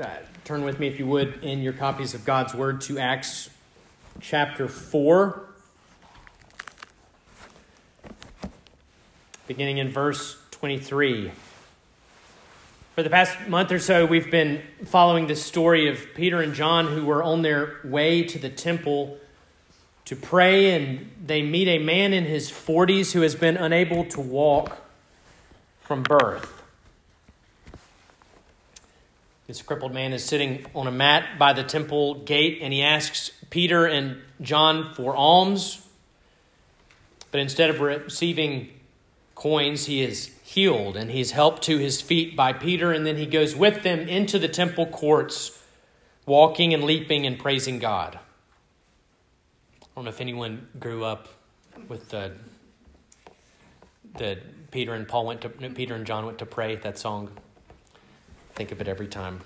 uh, turn with me, if you would, in your copies of God's Word to Acts chapter 4, beginning in verse 23. For the past month or so, we've been following the story of Peter and John who were on their way to the temple to pray, and they meet a man in his 40s who has been unable to walk from birth. This crippled man is sitting on a mat by the temple gate, and he asks Peter and John for alms. But instead of receiving coins, he is healed, and he's helped to his feet by Peter, and then he goes with them into the temple courts, walking and leaping and praising God. I don't know if anyone grew up with the the Peter and Paul went to Peter and John went to pray that song think of it every time.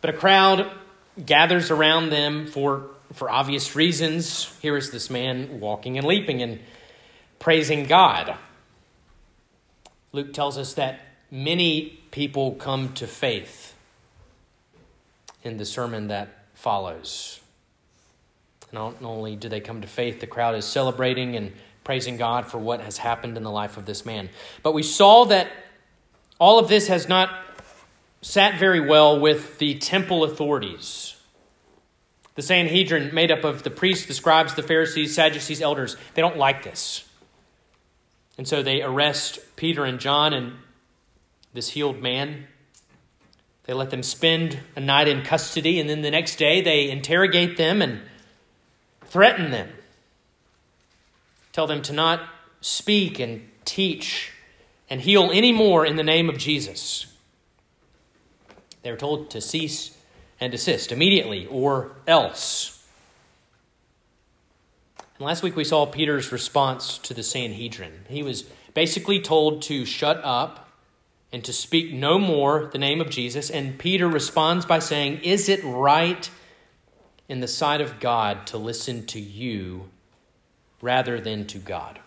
But a crowd gathers around them for, for obvious reasons. Here is this man walking and leaping and praising God. Luke tells us that many people come to faith in the sermon that follows. Not only do they come to faith, the crowd is celebrating and praising God for what has happened in the life of this man. But we saw that all of this has not sat very well with the temple authorities. The Sanhedrin, made up of the priests, the scribes, the Pharisees, Sadducees, elders, they don't like this. And so they arrest Peter and John and this healed man. They let them spend a night in custody, and then the next day they interrogate them and threaten them. Tell them to not speak and teach and heal any more in the name of Jesus. They were told to cease and desist immediately or else. And last week we saw Peter's response to the Sanhedrin. He was basically told to shut up and to speak no more the name of Jesus. And Peter responds by saying, Is it right in the sight of God to listen to you rather than to God?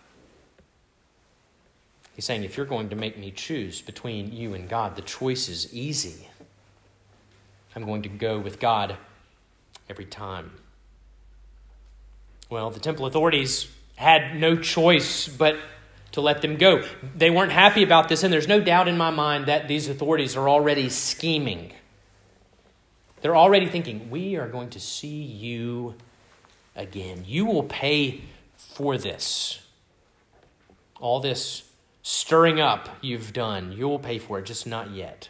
He's saying, if you're going to make me choose between you and God, the choice is easy. I'm going to go with God every time. Well, the temple authorities had no choice but to let them go. They weren't happy about this, and there's no doubt in my mind that these authorities are already scheming. They're already thinking, we are going to see you again. You will pay for this. All this stirring up you've done. You'll pay for it, just not yet.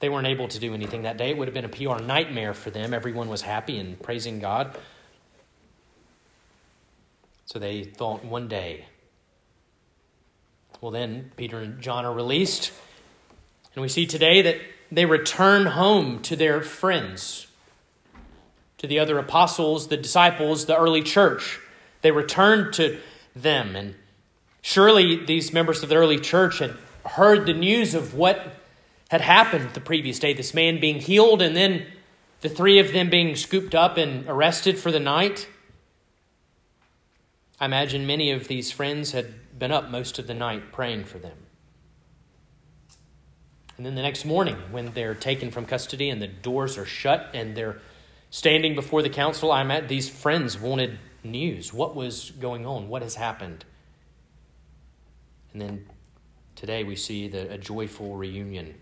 They weren't able to do anything that day. It would have been a PR nightmare for them. Everyone was happy and praising God. So they thought one day. Well, then Peter and John are released. And we see today that they return home to their friends, to the other apostles, the disciples, the early church. They return to them and Surely these members of the early church had heard the news of what had happened the previous day this man being healed, and then the three of them being scooped up and arrested for the night. I imagine many of these friends had been up most of the night praying for them. And then the next morning, when they're taken from custody and the doors are shut and they're standing before the council, I'm at these friends wanted news. What was going on? What has happened? And then today we see the, a joyful reunion.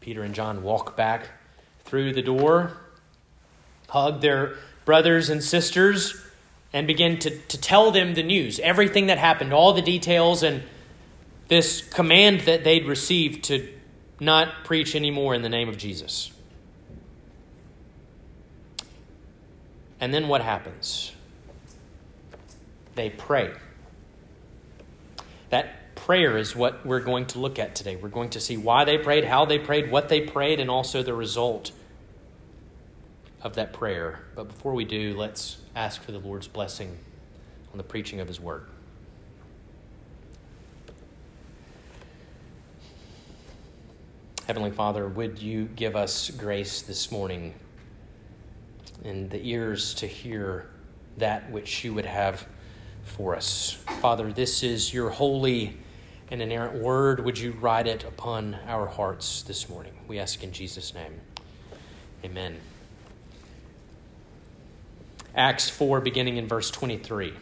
Peter and John walk back through the door, hug their brothers and sisters, and begin to, to tell them the news, everything that happened, all the details, and this command that they'd received to not preach anymore in the name of Jesus. And then what happens? They pray. That prayer is what we're going to look at today. We're going to see why they prayed, how they prayed, what they prayed, and also the result of that prayer. But before we do, let's ask for the Lord's blessing on the preaching of His Word. Heavenly Father, would you give us grace this morning and the ears to hear that which you would have for us? Father, this is your holy and inerrant word, would you write it upon our hearts this morning? We ask in Jesus' name. Amen. Acts 4, beginning in verse 23.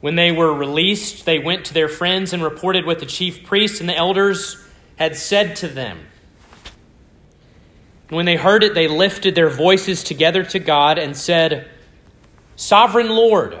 When they were released, they went to their friends and reported what the chief priests and the elders had said to them. When they heard it, they lifted their voices together to God and said, Sovereign Lord,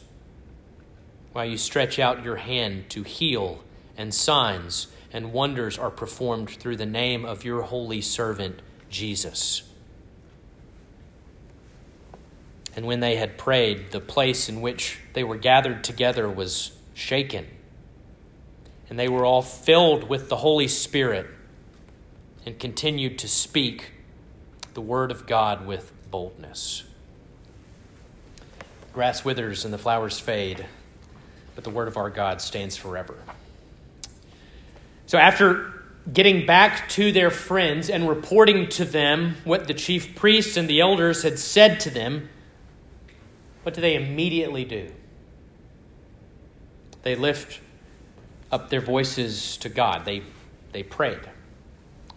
while you stretch out your hand to heal, and signs and wonders are performed through the name of your holy servant, Jesus. And when they had prayed, the place in which they were gathered together was shaken. And they were all filled with the Holy Spirit and continued to speak the word of God with boldness. Grass withers and the flowers fade but the word of our God stands forever. So, after getting back to their friends and reporting to them what the chief priests and the elders had said to them, what do they immediately do? They lift up their voices to God. They, they prayed.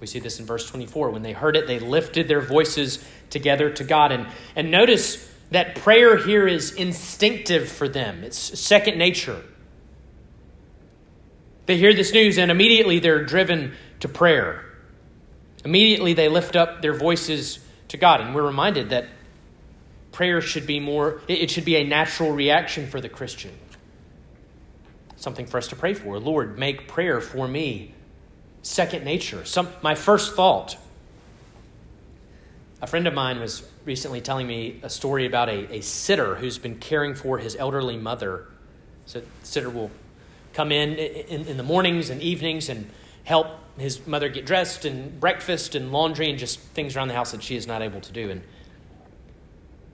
We see this in verse 24. When they heard it, they lifted their voices together to God. And, and notice that prayer here is instinctive for them, it's second nature. They hear this news and immediately they're driven to prayer. Immediately they lift up their voices to God. And we're reminded that prayer should be more, it should be a natural reaction for the Christian. Something for us to pray for. Lord, make prayer for me second nature. Some, my first thought. A friend of mine was recently telling me a story about a, a sitter who's been caring for his elderly mother. So, sitter will come in, in in the mornings and evenings and help his mother get dressed and breakfast and laundry and just things around the house that she is not able to do. And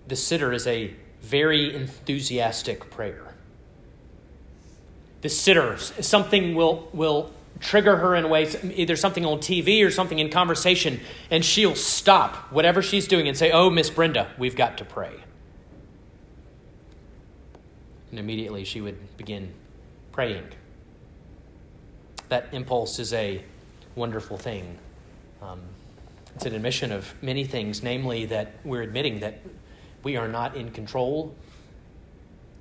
the sitter is a very enthusiastic prayer. The sitter, something will, will trigger her in ways, either something on TV or something in conversation, and she'll stop whatever she's doing and say, Oh, Miss Brenda, we've got to pray. And immediately she would begin praying. That impulse is a wonderful thing. Um, it's an admission of many things, namely that we're admitting that we are not in control.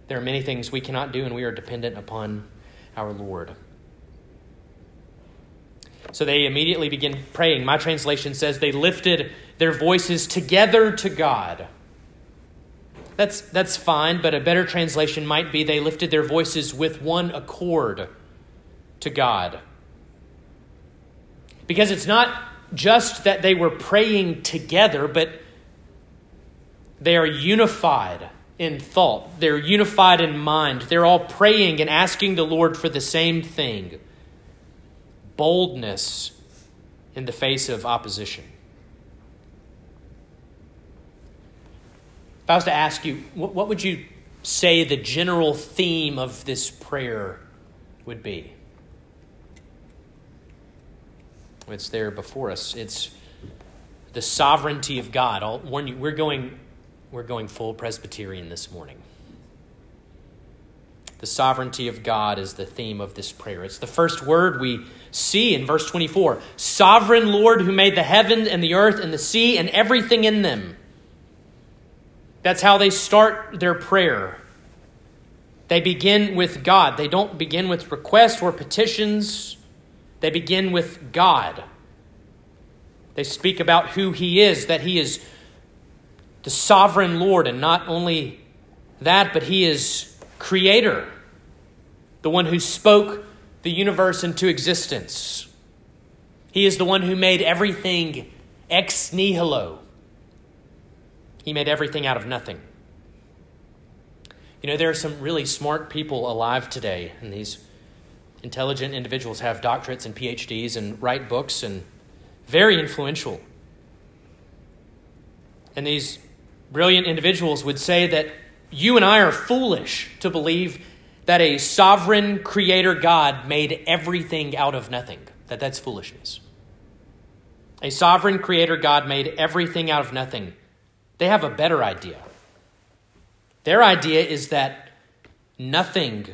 There are many things we cannot do, and we are dependent upon our Lord. So they immediately begin praying. My translation says they lifted their voices together to God. That's, that's fine, but a better translation might be they lifted their voices with one accord to God. Because it's not just that they were praying together, but they are unified in thought. They're unified in mind. They're all praying and asking the Lord for the same thing boldness in the face of opposition. If I was to ask you, what would you say the general theme of this prayer would be? It's there before us. It's the sovereignty of God. I'll warn you, we're going, we're going full Presbyterian this morning. The sovereignty of God is the theme of this prayer. It's the first word we see in verse 24 Sovereign Lord who made the heaven and the earth and the sea and everything in them. That's how they start their prayer. They begin with God. They don't begin with requests or petitions. They begin with God. They speak about who He is, that He is the sovereign Lord, and not only that, but He is Creator, the one who spoke the universe into existence. He is the one who made everything ex nihilo. He made everything out of nothing. You know, there are some really smart people alive today, and these intelligent individuals have doctorates and PhDs and write books and very influential. And these brilliant individuals would say that you and I are foolish to believe that a sovereign creator God made everything out of nothing. That that's foolishness. A sovereign creator God made everything out of nothing. They have a better idea. Their idea is that nothing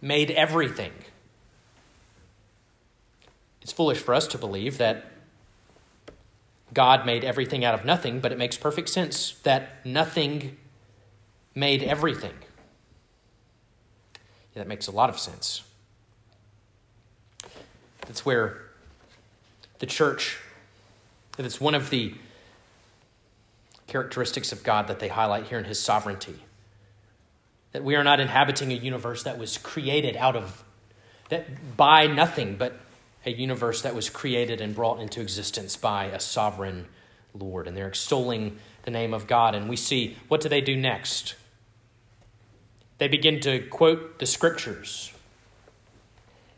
made everything. It's foolish for us to believe that God made everything out of nothing, but it makes perfect sense that nothing made everything. Yeah, that makes a lot of sense. That's where the church, that it's one of the characteristics of God that they highlight here in his sovereignty. That we are not inhabiting a universe that was created out of, that by nothing, but a universe that was created and brought into existence by a sovereign Lord. And they're extolling the name of God. And we see, what do they do next? They begin to quote the scriptures.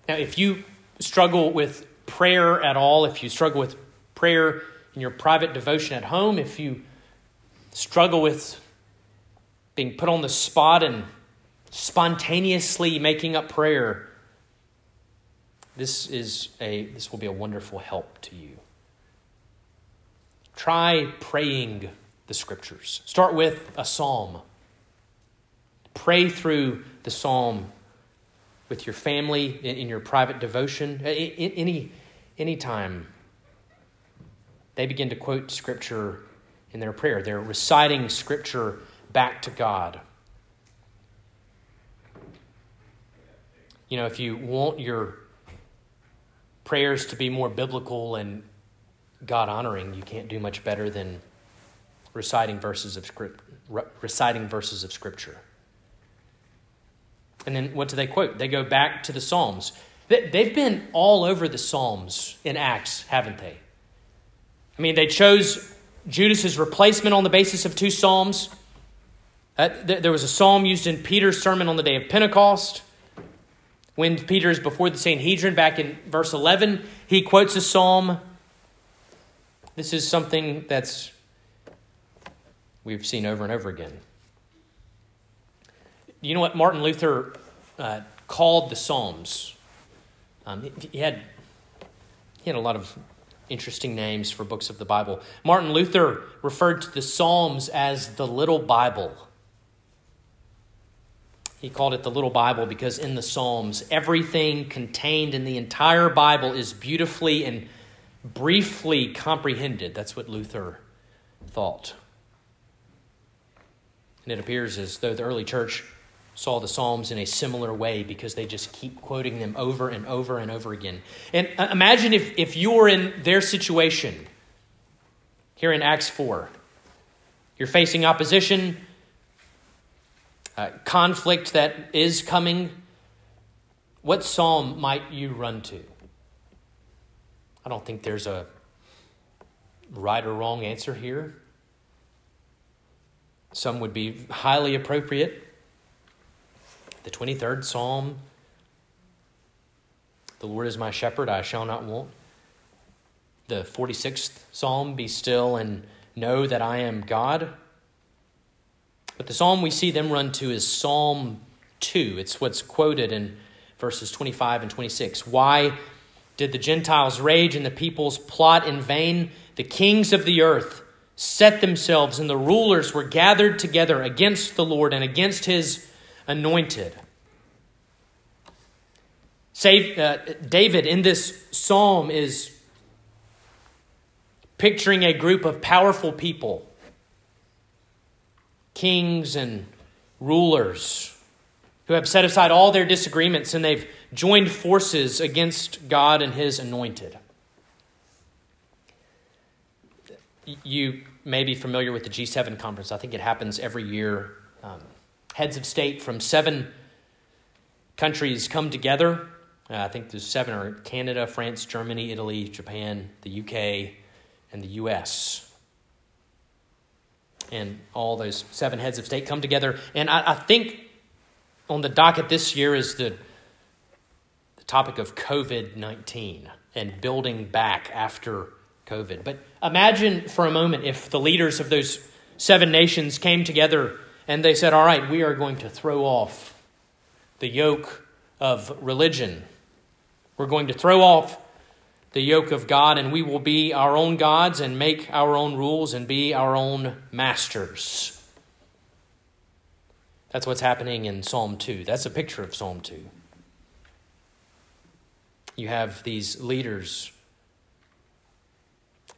Now, if you struggle with prayer at all, if you struggle with prayer in your private devotion at home, if you struggle with being put on the spot and spontaneously making up prayer, this is a this will be a wonderful help to you. Try praying the scriptures. Start with a psalm. Pray through the psalm with your family in, your private devotion. Any any time they begin to quote scripture in their prayer. They're reciting scripture back to God. You know, if you want your prayers to be more biblical and God honoring, you can't do much better than reciting verses of script, reciting verses of scripture. And then what do they quote? They go back to the Psalms. They've been all over the Psalms in Acts, haven't they? I mean, they chose Judas's replacement on the basis of two Psalms. Uh, there was a psalm used in Peter's sermon on the day of Pentecost. When Peter is before the Sanhedrin, back in verse 11, he quotes a psalm. This is something that's we've seen over and over again. You know what Martin Luther uh, called the Psalms? Um, he, had, he had a lot of interesting names for books of the Bible. Martin Luther referred to the Psalms as the little Bible. He called it the little Bible because in the Psalms, everything contained in the entire Bible is beautifully and briefly comprehended. That's what Luther thought. And it appears as though the early church saw the Psalms in a similar way because they just keep quoting them over and over and over again. And uh, imagine if, if you were in their situation here in Acts 4. You're facing opposition, uh, conflict that is coming. What psalm might you run to? I don't think there's a right or wrong answer here. Some would be highly appropriate the 23rd Psalm The Lord is my shepherd, I shall not want. The 46th Psalm Be still and know that I am God. But the psalm we see them run to is Psalm 2. It's what's quoted in verses 25 and 26. Why did the Gentiles rage and the peoples plot in vain? The kings of the earth set themselves, and the rulers were gathered together against the Lord and against his anointed. Save, uh, David in this psalm is picturing a group of powerful people, kings and rulers, who have set aside all their disagreements and they've joined forces against God and his anointed. You may be familiar with the G7 conference. I think it happens every year. Um, heads of state from seven countries come together. Uh, I think there's seven are Canada, France, Germany, Italy, Japan, the UK, and the US. And all those seven heads of state come together. And I, I think on the docket this year is the, the topic of COVID 19 and building back after COVID. But imagine for a moment if the leaders of those seven nations came together and they said, All right, we are going to throw off the yoke of religion. We're going to throw off the yoke of God, and we will be our own gods and make our own rules and be our own masters. That's what's happening in Psalm 2. That's a picture of Psalm 2. You have these leaders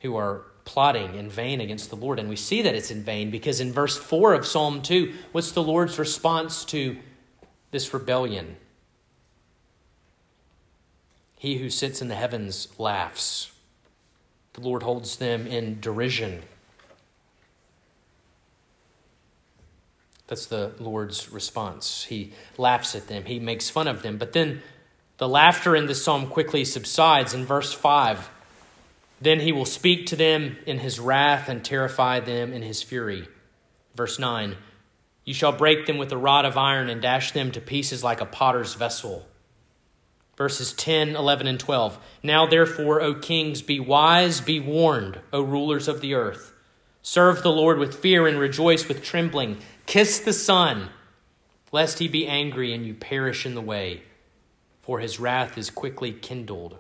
who are plotting in vain against the Lord. And we see that it's in vain because in verse 4 of Psalm 2, what's the Lord's response to this rebellion? He who sits in the heavens laughs. The Lord holds them in derision. That's the Lord's response. He laughs at them, he makes fun of them. But then the laughter in the psalm quickly subsides in verse 5. Then he will speak to them in his wrath and terrify them in his fury. Verse 9 You shall break them with a rod of iron and dash them to pieces like a potter's vessel. Verses 10, 11, and 12. Now, therefore, O kings, be wise, be warned, O rulers of the earth. Serve the Lord with fear and rejoice with trembling. Kiss the Son, lest he be angry and you perish in the way, for his wrath is quickly kindled.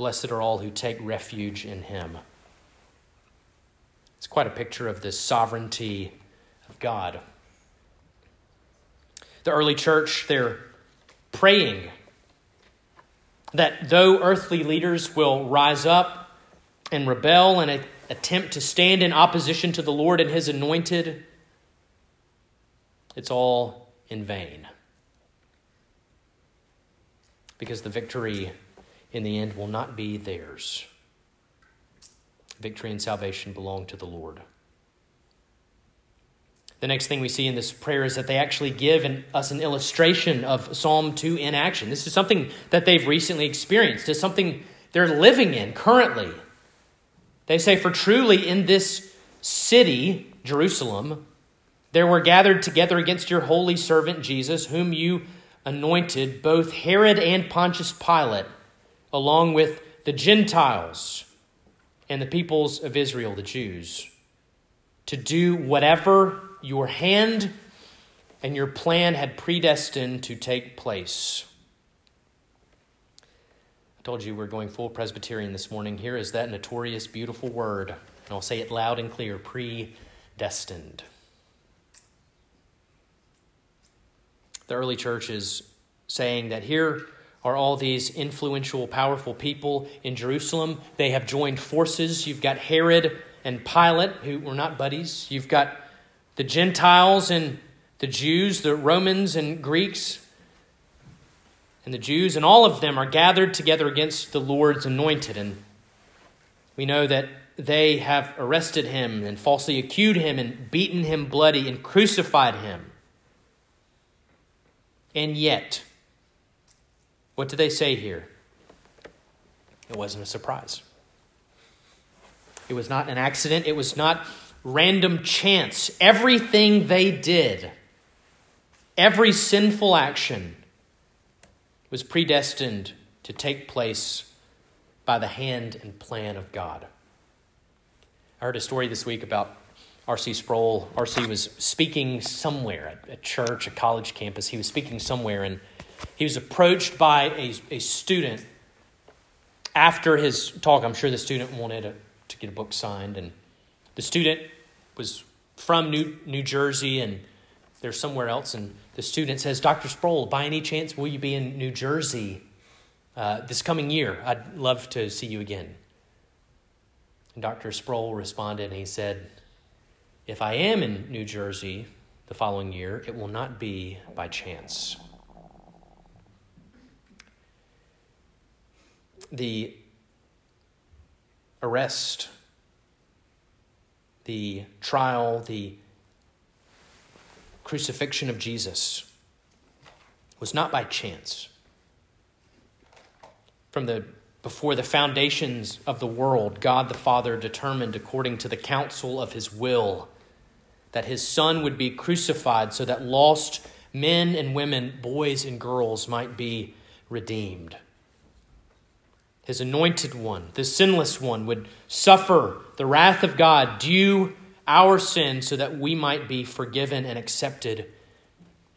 Blessed are all who take refuge in him. It's quite a picture of the sovereignty of God. The early church, they're praying that though earthly leaders will rise up and rebel and attempt to stand in opposition to the Lord and his anointed, it's all in vain. Because the victory in the end will not be theirs. Victory and salvation belong to the Lord. The next thing we see in this prayer is that they actually give an, us an illustration of Psalm 2 in action. This is something that they've recently experienced, it's something they're living in currently. They say, For truly in this city, Jerusalem, there were gathered together against your holy servant Jesus, whom you anointed, both Herod and Pontius Pilate along with the Gentiles and the peoples of Israel, the Jews, to do whatever your hand and your plan had predestined to take place. I told you we're going full Presbyterian this morning. Here is that notorious, beautiful word, and I'll say it loud and clear predestined. The early church is saying that here are all these influential, powerful people in Jerusalem. They have joined forces. You've got Herod and Pilate, who were not buddies. You've got the Gentiles and the Jews, the Romans and Greeks, and the Jews, and all of them are gathered together against the Lord's anointed. And we know that they have arrested him and falsely accused him and beaten him bloody and crucified him. And yet, what do they say here? It wasn't a surprise. It was not an accident. It was not random chance. Everything they did, every sinful action, was predestined to take place by the hand and plan of God. I heard a story this week about R.C. Sproul. R.C. was speaking somewhere at a church, a college campus. He was speaking somewhere, and he was approached by a, a student after his talk. I'm sure the student wanted a, to get a book signed, and the student was from New, New Jersey and they're somewhere else. And the student says, Dr. Sproul, by any chance, will you be in New Jersey uh, this coming year? I'd love to see you again. And Dr. Sproul responded and he said, If I am in New Jersey the following year, it will not be by chance. The arrest, the trial, the crucifixion of Jesus was not by chance. From the before the foundations of the world, God the Father determined, according to the counsel of his will, that his Son would be crucified so that lost men and women, boys and girls, might be redeemed. His anointed one, the sinless one, would suffer the wrath of God due our sin so that we might be forgiven and accepted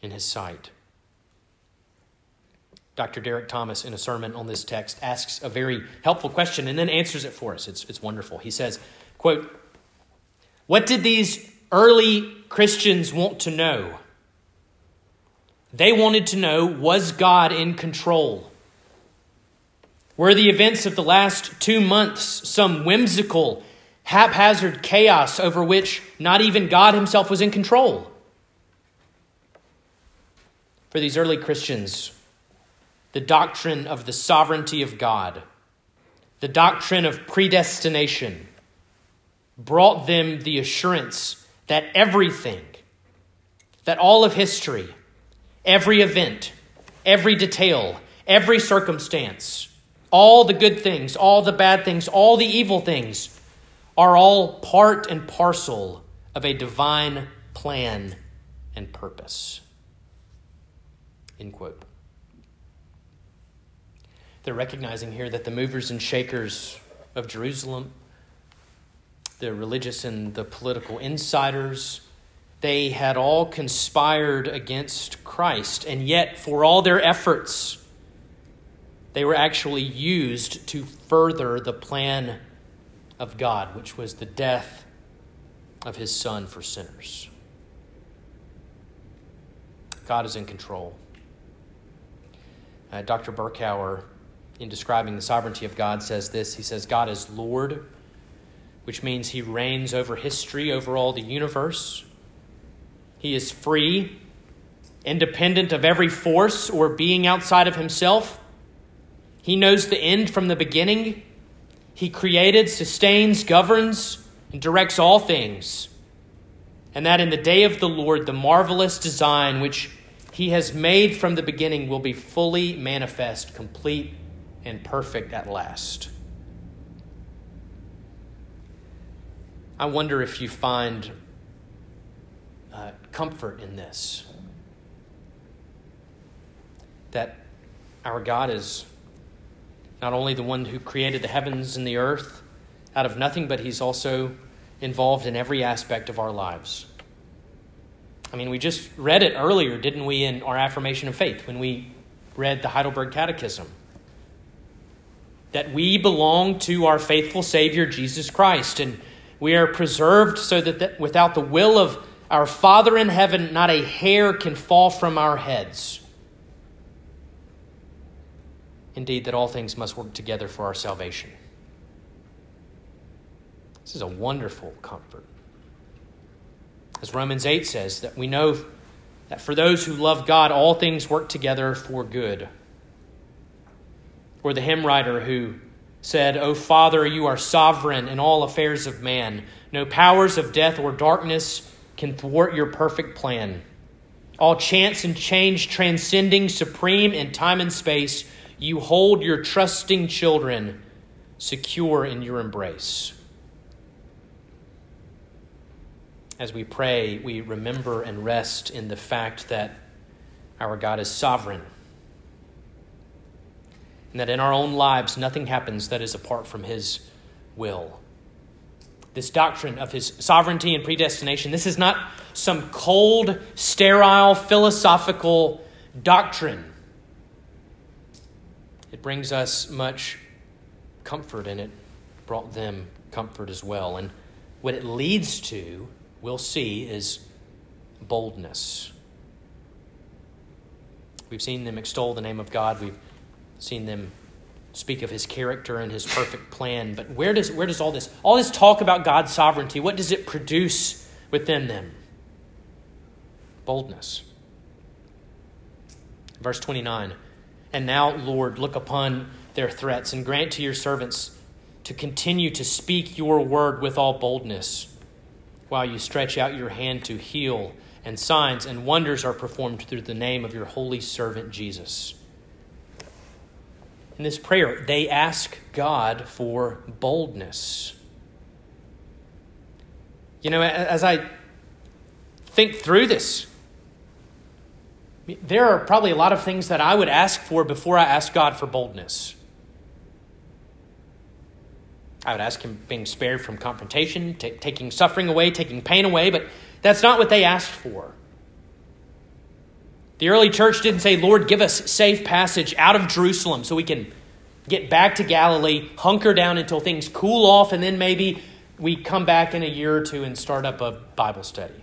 in his sight. Dr. Derek Thomas, in a sermon on this text, asks a very helpful question and then answers it for us. It's, it's wonderful. He says, quote, What did these early Christians want to know? They wanted to know, was God in control? Were the events of the last two months some whimsical, haphazard chaos over which not even God himself was in control? For these early Christians, the doctrine of the sovereignty of God, the doctrine of predestination, brought them the assurance that everything, that all of history, every event, every detail, every circumstance, all the good things, all the bad things, all the evil things are all part and parcel of a divine plan and purpose. End quote. They're recognizing here that the movers and shakers of Jerusalem, the religious and the political insiders, they had all conspired against Christ, and yet, for all their efforts, they were actually used to further the plan of God, which was the death of his Son for sinners. God is in control. Uh, Dr. Berkouwer in describing the sovereignty of God, says this He says, God is Lord, which means he reigns over history, over all the universe. He is free, independent of every force or being outside of himself. He knows the end from the beginning. He created, sustains, governs, and directs all things. And that in the day of the Lord, the marvelous design which he has made from the beginning will be fully manifest, complete, and perfect at last. I wonder if you find uh, comfort in this. That our God is not only the one who created the heavens and the earth out of nothing, but He's also involved in every aspect of our lives. I mean, we just read it earlier, didn't we, in our affirmation of faith when we read the Heidelberg Catechism? that we belong to our faithful Savior, Jesus Christ, and we are preserved so that, without the will of our Father in heaven, not a hair can fall from our heads. Indeed, that all things must work together for our salvation. This is a wonderful comfort. As Romans 8 says, that we know that for those who love God, all things work together for good or the hymn writer who said, O Father, you are sovereign in all affairs of man. No powers of death or darkness can thwart your perfect plan. All chance and change transcending supreme in time and space, you hold your trusting children secure in your embrace. As we pray, we remember and rest in the fact that our God is sovereign and that in our own lives nothing happens that is apart from His will. This doctrine of His sovereignty and predestination, this is not some cold, sterile, philosophical doctrine. It brings us much comfort, and it brought them comfort as well. And what it leads to, we'll see, is boldness. We've seen them extol the name of God. We've seen them speak of his character and his perfect plan. But where does, where does all this, all this talk about God's sovereignty, what does it produce within them? Boldness. Verse 29 And now, Lord, look upon their threats and grant to your servants to continue to speak your word with all boldness while you stretch out your hand to heal, and signs and wonders are performed through the name of your holy servant Jesus. In this prayer, they ask God for boldness. You know, as I think through this, there are probably a lot of things that I would ask for before I ask God for boldness. I would ask him being spared from confrontation, t- taking suffering away, taking pain away, but that's not what they asked for. The early church didn't say, Lord, give us safe passage out of Jerusalem so we can get back to Galilee, hunker down until things cool off, and then maybe we come back in a year or two and start up a Bible study.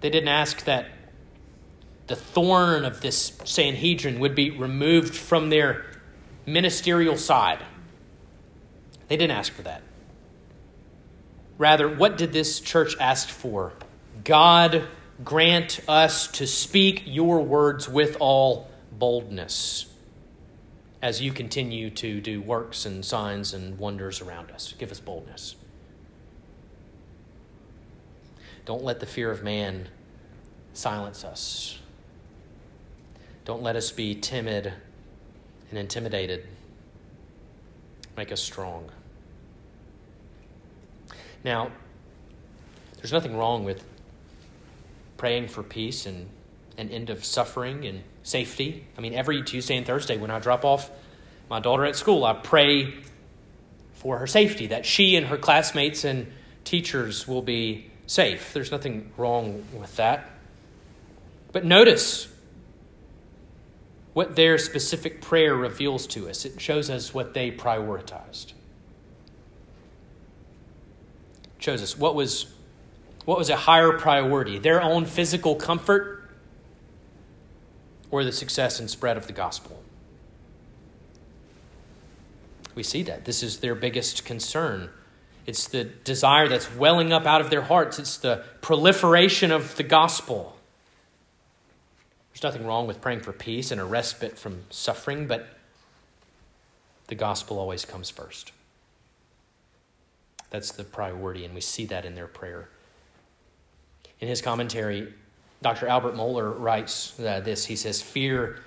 They didn't ask that the thorn of this Sanhedrin would be removed from their ministerial side. They didn't ask for that. Rather, what did this church ask for? God grant us to speak your words with all boldness as you continue to do works and signs and wonders around us. Give us boldness. Don't let the fear of man silence us. Don't let us be timid and intimidated. Make us strong. Now, there's nothing wrong with praying for peace and an end of suffering and safety. I mean, every Tuesday and Thursday when I drop off my daughter at school, I pray for her safety, that she and her classmates and teachers will be safe. There's nothing wrong with that. But notice what their specific prayer reveals to us. It shows us what they prioritized. It shows us what was what was a higher priority, their own physical comfort or the success and spread of the gospel. We see that. This is their biggest concern. It's the desire that's welling up out of their hearts. It's the proliferation of the gospel. There's nothing wrong with praying for peace and a respite from suffering, but the gospel always comes first. That's the priority, and we see that in their prayer. In his commentary, Dr. Albert Mohler writes uh, this He says, Fear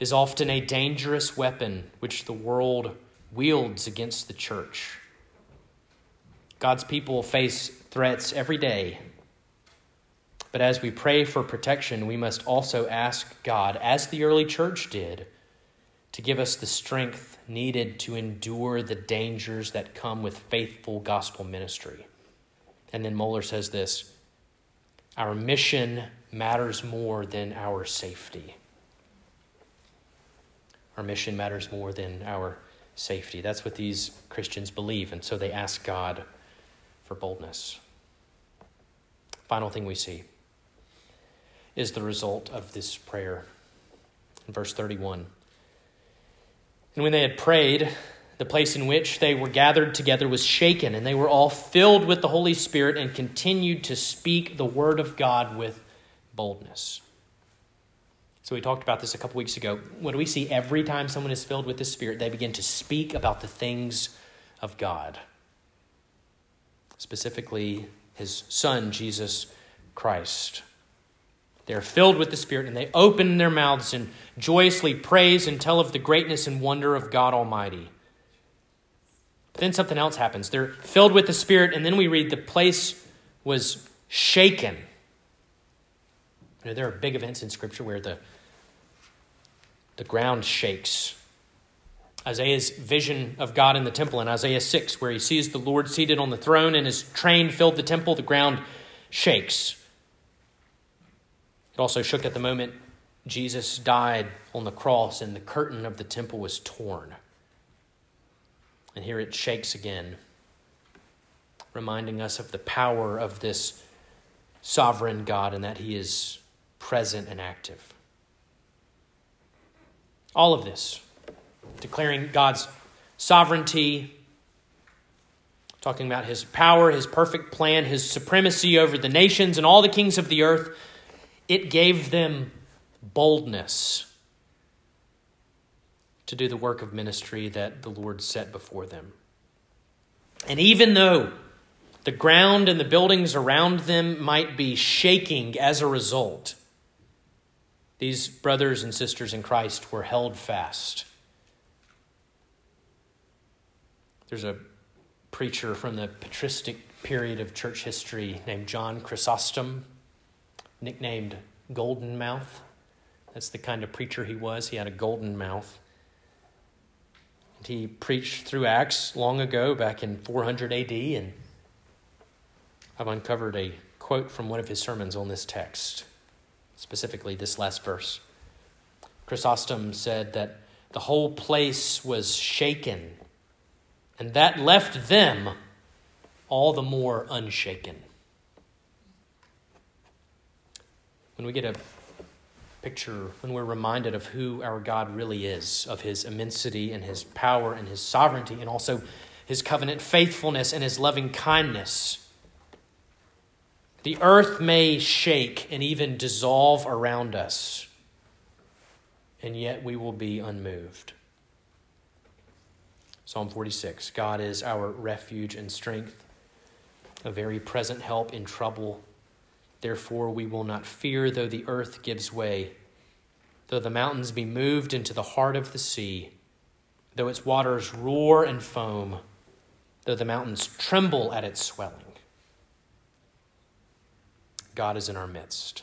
is often a dangerous weapon which the world wields against the church. God's people face threats every day but as we pray for protection, we must also ask God, as the early church did, to give us the strength needed to endure the dangers that come with faithful gospel ministry. And then Mohler says this Our mission matters more than our safety. Our mission matters more than our safety. That's what these Christians believe, and so they ask God for boldness. Final thing we see is the result of this prayer. In verse 31. And when they had prayed, the place in which they were gathered together was shaken, and they were all filled with the Holy Spirit and continued to speak the word of God with boldness. So we talked about this a couple weeks ago. What do we see every time someone is filled with the Spirit? They begin to speak about the things of God, specifically His Son, Jesus Christ. They are filled with the Spirit, and they open their mouths and joyously praise and tell of the greatness and wonder of God Almighty. But then something else happens. They're filled with the Spirit, and then we read the place was shaken. You know, there are big events in Scripture where the, the ground shakes. Isaiah's vision of God in the temple in Isaiah 6, where he sees the Lord seated on the throne and his train filled the temple, the ground shakes. It also shook at the moment Jesus died on the cross and the curtain of the temple was torn. And here it shakes again, reminding us of the power of this sovereign God and that He is present and active. All of this, declaring God's sovereignty, talking about His power, His perfect plan, His supremacy over the nations and all the kings of the earth it gave them boldness. to do the work of ministry that the Lord set before them. And even though the ground and the buildings around them might be shaking as a result, these brothers and sisters in Christ were held fast. There's a preacher from the patristic period of church history named John Chrysostom, nicknamed Golden Mouth. That's the kind of preacher he was. He had a golden mouth. And he preached through Acts long ago, back in 400 AD, and I've uncovered a quote from one of his sermons on this text, specifically this last verse. Chrysostom said that the whole place was shaken, and that left them all the more unshaken. When we get a picture, when we're reminded of who our God really is, of his immensity and his power and his sovereignty, and also his covenant faithfulness and his loving kindness, the earth may shake and even dissolve around us, and yet we will be unmoved. Psalm 46 God is our refuge and strength, a very present help in trouble. Therefore, we will not fear though the earth gives way, though the mountains be moved into the heart of the sea, though its waters roar and foam, though the mountains tremble at its swelling. God is in our midst,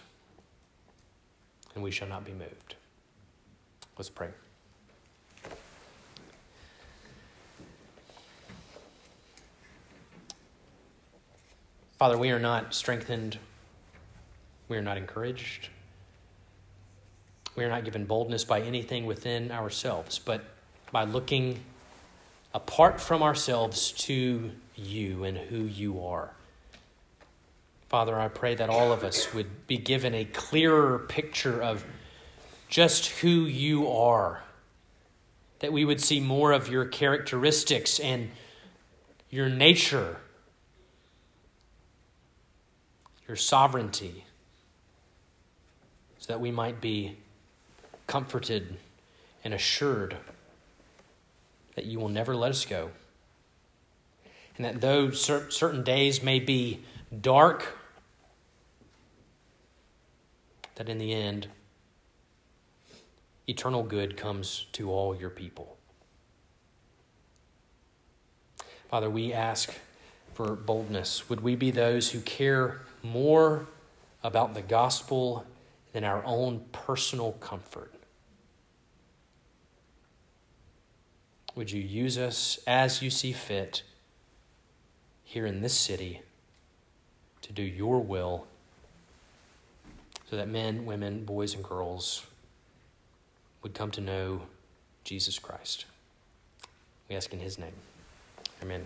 and we shall not be moved. Let's pray. Father, we are not strengthened, we are not encouraged, we are not given boldness by anything within ourselves, but by looking apart from ourselves to you and who you are. Father, I pray that all of us would be given a clearer picture of just who you are, that we would see more of your characteristics and your nature, your sovereignty, so that we might be comforted and assured that you will never let us go. And that though certain days may be dark that in the end, eternal good comes to all your people. Father, we ask for boldness. Would we be those who care more about the gospel than our own personal comfort? Would you use us as you see fit here in this city to do your will? so that men, women, boys, and girls would come to know Jesus Christ. We ask in his name. Amen.